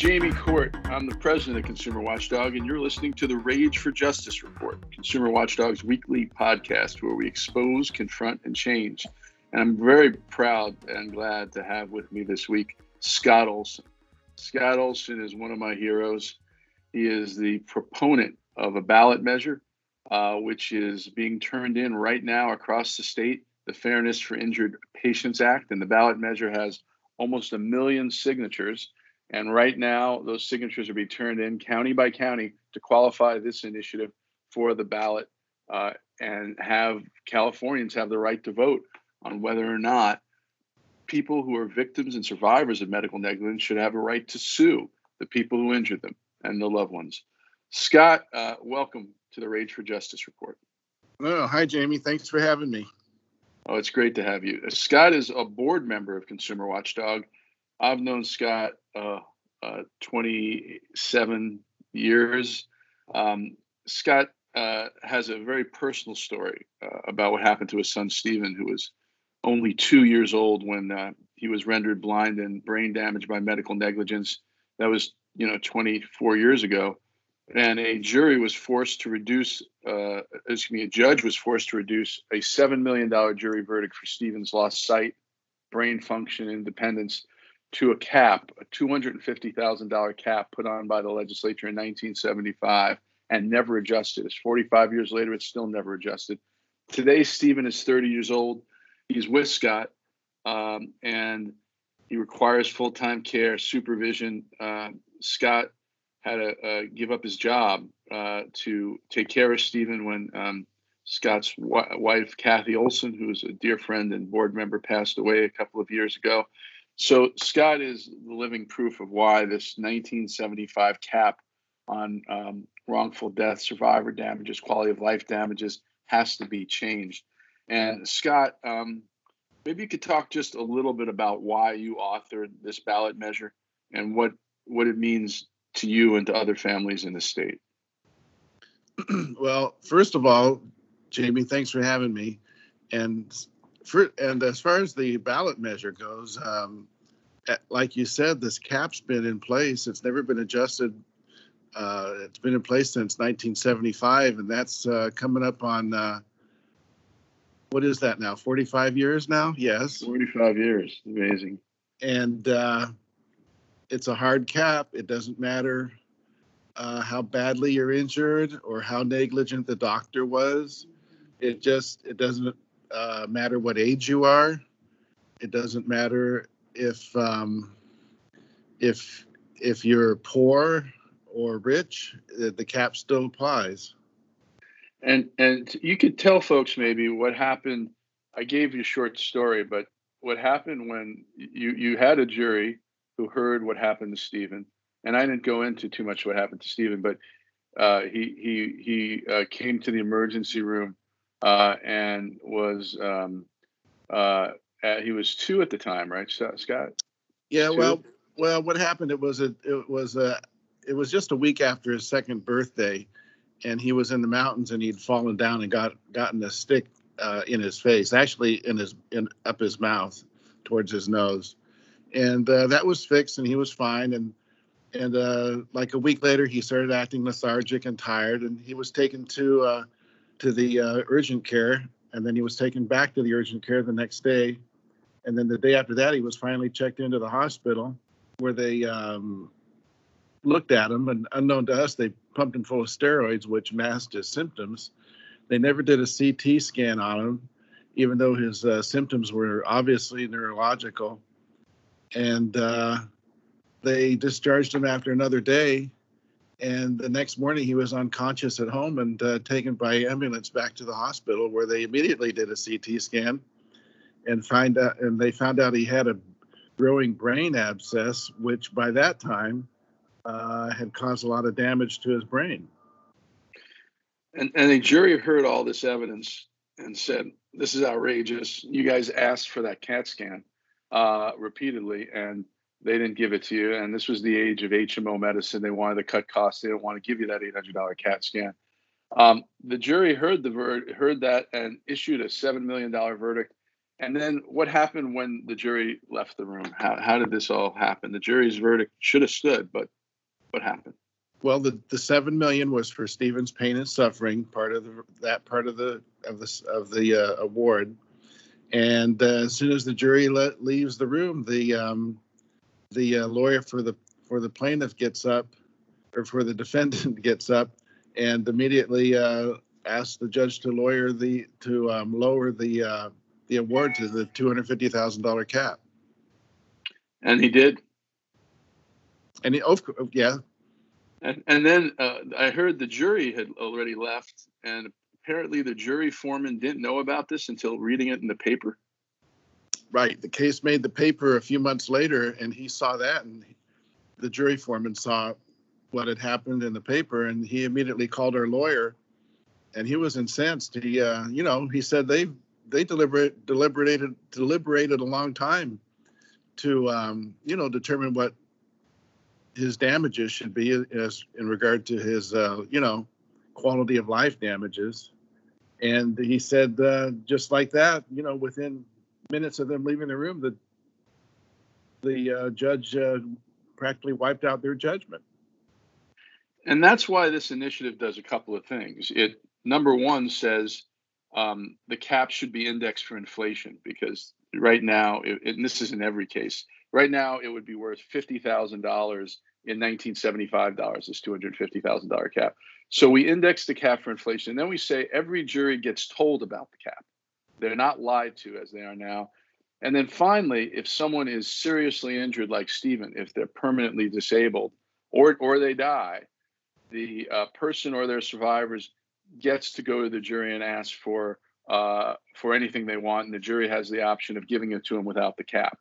Jamie Court. I'm the president of Consumer Watchdog, and you're listening to the Rage for Justice Report, Consumer Watchdog's weekly podcast where we expose, confront, and change. And I'm very proud and glad to have with me this week Scott Olson. Scott Olson is one of my heroes. He is the proponent of a ballot measure, uh, which is being turned in right now across the state, the Fairness for Injured Patients Act. And the ballot measure has almost a million signatures. And right now, those signatures are being turned in county by county to qualify this initiative for the ballot uh, and have Californians have the right to vote on whether or not people who are victims and survivors of medical negligence should have a right to sue the people who injured them and the loved ones. Scott, uh, welcome to the Rage for Justice report. Oh, hi, Jamie. Thanks for having me. Oh, it's great to have you. Scott is a board member of Consumer Watchdog. I've known Scott uh, uh, 27 years. Um, Scott uh, has a very personal story uh, about what happened to his son Stephen, who was only two years old when uh, he was rendered blind and brain damaged by medical negligence. That was, you know, 24 years ago. And a jury was forced to reduce, uh, excuse me, a judge was forced to reduce a $7 million jury verdict for Stephen's lost sight, brain function, independence to a cap, a $250,000 cap put on by the legislature in 1975 and never adjusted. It's 45 years later, it's still never adjusted. Today, Stephen is 30 years old. He's with Scott, um, and he requires full time care, supervision. Uh, Scott had to uh, give up his job uh, to take care of Stephen when um, Scott's w- wife, Kathy Olson, who is a dear friend and board member, passed away a couple of years ago. So Scott is the living proof of why this 1975 cap on um, wrongful death, survivor damages, quality of life damages has to be changed. And Scott, um, maybe you could talk just a little bit about why you authored this ballot measure and what what it means to you and to other families in the state. well, first of all, Jamie, thanks for having me. And for, and as far as the ballot measure goes, um, like you said, this cap's been in place. It's never been adjusted. Uh, it's been in place since 1975, and that's uh, coming up on uh, what is that now? 45 years now? Yes. 45 years. Amazing. And uh, it's a hard cap. It doesn't matter uh, how badly you're injured or how negligent the doctor was. It just it doesn't uh, matter what age you are. It doesn't matter if um, if if you're poor or rich. The cap still applies. And and you could tell folks maybe what happened. I gave you a short story, but what happened when you you had a jury who heard what happened to Stephen, and I didn't go into too much what happened to Stephen, but uh, he he he uh, came to the emergency room uh, and was um, uh, he was two at the time, right, Scott? Yeah. Two? Well, well, what happened? It was a it was a it was just a week after his second birthday and he was in the mountains and he'd fallen down and got gotten a stick uh, in his face, actually in his in up his mouth towards his nose, and uh, that was fixed and he was fine. And and uh, like a week later, he started acting lethargic and tired, and he was taken to uh, to the uh, urgent care, and then he was taken back to the urgent care the next day, and then the day after that, he was finally checked into the hospital where they um, looked at him, and unknown to us, they pumped him full of steroids, which masked his symptoms. They never did a CT scan on him, even though his uh, symptoms were obviously neurological. And uh, they discharged him after another day. And the next morning, he was unconscious at home and uh, taken by ambulance back to the hospital, where they immediately did a CT scan and find out. And they found out he had a growing brain abscess, which by that time uh, had caused a lot of damage to his brain. And, and the jury heard all this evidence and said, This is outrageous. You guys asked for that CAT scan uh, repeatedly, and they didn't give it to you. And this was the age of HMO medicine. They wanted to cut costs. They didn't want to give you that $800 CAT scan. Um, the jury heard the ver- heard that and issued a $7 million verdict And then what happened when the jury left the room? How, how did this all happen? The jury's verdict should have stood, but what happened? Well, the, the seven million was for Stephen's pain and suffering, part of the, that part of the of the of the uh, award. And uh, as soon as the jury let, leaves the room, the um, the uh, lawyer for the for the plaintiff gets up, or for the defendant gets up, and immediately uh, asks the judge to lawyer the to um, lower the uh, the award to the two hundred fifty thousand dollar cap. And he did. And he, of oh, yeah, and, and then uh, I heard the jury had already left, and apparently the jury foreman didn't know about this until reading it in the paper. Right. The case made the paper a few months later, and he saw that, and the jury foreman saw what had happened in the paper, and he immediately called our lawyer, and he was incensed. He, uh, you know, he said they they deliberate deliberated deliberated a long time to, um, you know, determine what his damages should be as in regard to his uh, you know quality of life damages and he said uh, just like that you know within minutes of them leaving the room the the uh, judge uh, practically wiped out their judgment and that's why this initiative does a couple of things it number one says um, the cap should be indexed for inflation because right now it, and this is in every case Right now, it would be worth fifty thousand dollars in 1975 dollars. This two hundred fifty thousand dollar cap. So we index the cap for inflation, and then we say every jury gets told about the cap. They're not lied to as they are now. And then finally, if someone is seriously injured, like Stephen, if they're permanently disabled or or they die, the uh, person or their survivors gets to go to the jury and ask for uh, for anything they want, and the jury has the option of giving it to them without the cap.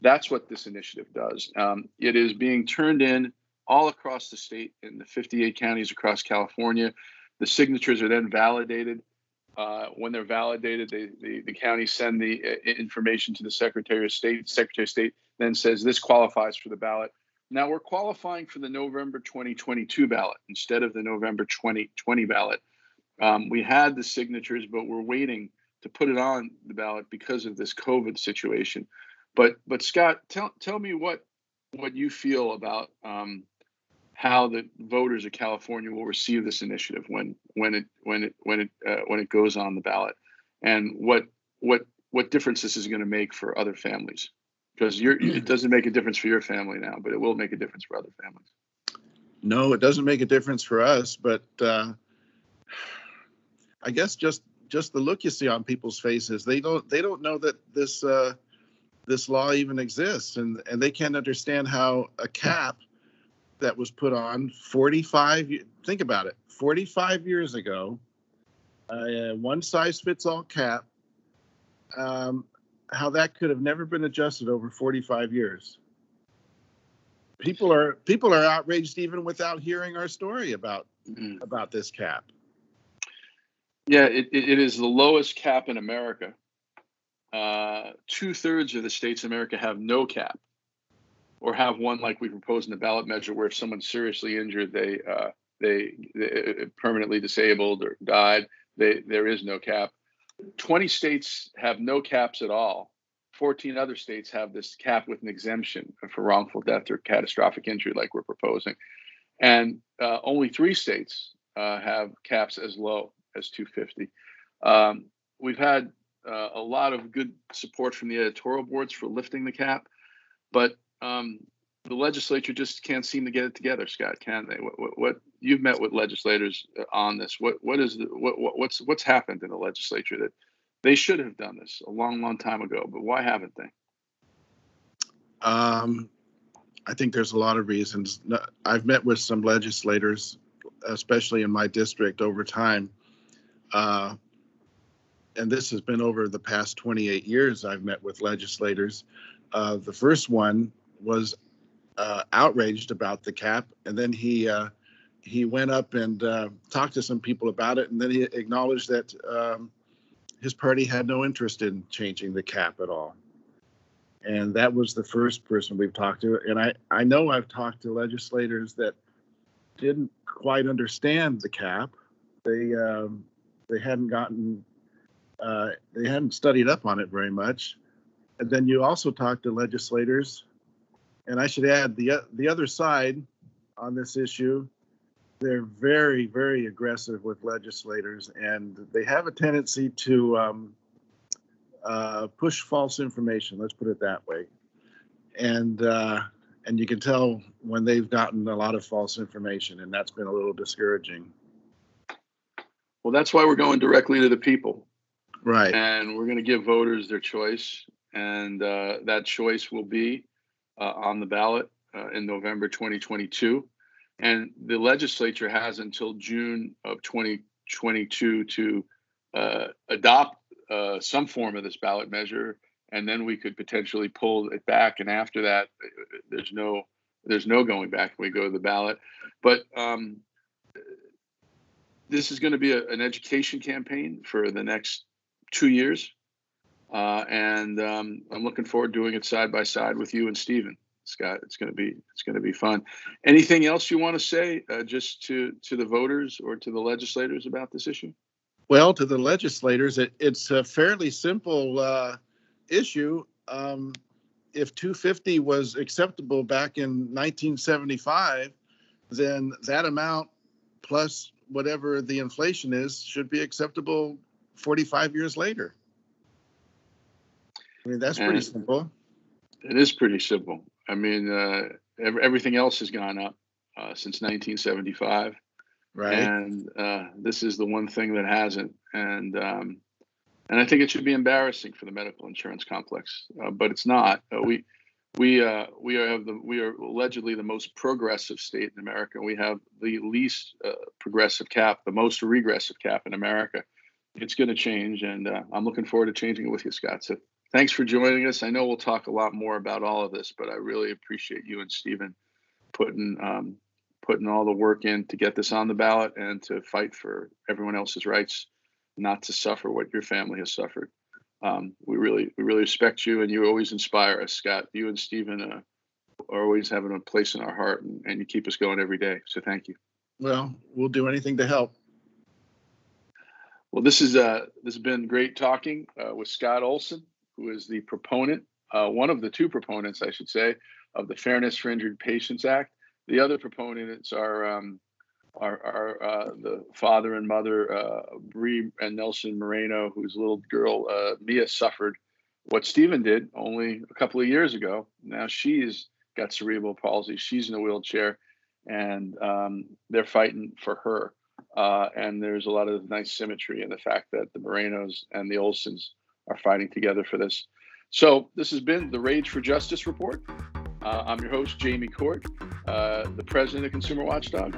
That's what this initiative does. Um, it is being turned in all across the state in the 58 counties across California. The signatures are then validated. Uh, when they're validated, they, the, the counties send the uh, information to the Secretary of State. Secretary of State then says this qualifies for the ballot. Now we're qualifying for the November 2022 ballot instead of the November 2020 ballot. Um, we had the signatures, but we're waiting to put it on the ballot because of this COVID situation. But but Scott, tell tell me what what you feel about um, how the voters of California will receive this initiative when when it when it when it uh, when it goes on the ballot, and what what what difference this is going to make for other families because it doesn't make a difference for your family now, but it will make a difference for other families. No, it doesn't make a difference for us, but uh, I guess just just the look you see on people's faces, they don't they don't know that this uh, this law even exists and and they can't understand how a cap that was put on 45 think about it 45 years ago a one size fits all cap um, how that could have never been adjusted over 45 years. People are people are outraged even without hearing our story about mm-hmm. about this cap. Yeah it, it is the lowest cap in america. Uh, two thirds of the states in America have no cap, or have one like we propose in the ballot measure, where if someone's seriously injured, they uh, they, they uh, permanently disabled or died, they, there is no cap. 20 states have no caps at all. 14 other states have this cap with an exemption for wrongful death or catastrophic injury, like we're proposing. And uh, only three states uh, have caps as low as 250. Um, we've had uh, a lot of good support from the editorial boards for lifting the cap, but um, the legislature just can't seem to get it together. Scott, can they? What, what, what you've met with legislators uh, on this? What what is the, what, what what's what's happened in the legislature that they should have done this a long long time ago, but why haven't they? Um, I think there's a lot of reasons. I've met with some legislators, especially in my district, over time. Uh, and this has been over the past 28 years I've met with legislators. Uh, the first one was uh, outraged about the cap, and then he uh, he went up and uh, talked to some people about it, and then he acknowledged that um, his party had no interest in changing the cap at all. And that was the first person we've talked to. And I, I know I've talked to legislators that didn't quite understand the cap. They um, they hadn't gotten uh, they hadn't studied up on it very much. And then you also talk to legislators, and I should add the the other side on this issue. They're very, very aggressive with legislators, and they have a tendency to um, uh, push false information. Let's put it that way. And uh, and you can tell when they've gotten a lot of false information, and that's been a little discouraging. Well, that's why we're going directly to the people. Right. And we're going to give voters their choice. And uh, that choice will be uh, on the ballot uh, in November 2022. And the legislature has until June of 2022 to uh, adopt uh, some form of this ballot measure. And then we could potentially pull it back. And after that, there's no there's no going back. We go to the ballot. But um, this is going to be a, an education campaign for the next two years. Uh, and um, I'm looking forward to doing it side by side with you and Stephen. Scott, it's going to be it's going to be fun. Anything else you want to say, uh, just to to the voters or to the legislators about this issue? Well, to the legislators, it, it's a fairly simple uh, issue. Um, if 250 was acceptable back in 1975, then that amount plus whatever the inflation is should be acceptable 45 years later. I mean, that's pretty and simple. It is pretty simple. I mean, uh, everything else has gone up uh, since 1975. Right. And uh, this is the one thing that hasn't. And um, and I think it should be embarrassing for the medical insurance complex, uh, but it's not. Uh, we we uh, we are have the we are allegedly the most progressive state in America. We have the least uh, progressive cap, the most regressive cap in America. It's going to change, and uh, I'm looking forward to changing it with you, Scott. So thanks for joining us. I know we'll talk a lot more about all of this, but I really appreciate you and Stephen putting um, putting all the work in to get this on the ballot and to fight for everyone else's rights, not to suffer what your family has suffered um, we really we really respect you, and you always inspire us, Scott. You and Stephen uh, are always having a place in our heart, and, and you keep us going every day. So thank you. Well, we'll do anything to help. Well, this is uh, this has been great talking uh, with Scott Olson, who is the proponent, uh, one of the two proponents, I should say, of the Fairness for Injured Patients Act. The other proponents are um, our, our uh, the father and mother, uh, Bree and Nelson Moreno, whose little girl uh, Mia suffered what Stephen did only a couple of years ago. Now she's got cerebral palsy. She's in a wheelchair, and um, they're fighting for her. Uh, and there's a lot of nice symmetry in the fact that the Morenos and the Olsons are fighting together for this. So this has been the Rage for Justice report. Uh, I'm your host, Jamie Court, uh, the president of Consumer Watchdog.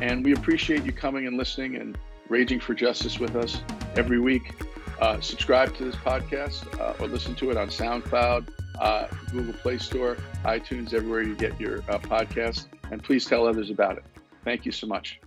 And we appreciate you coming and listening and raging for justice with us every week. Uh, subscribe to this podcast uh, or listen to it on SoundCloud, uh, Google Play Store, iTunes, everywhere you get your uh, podcast. And please tell others about it. Thank you so much.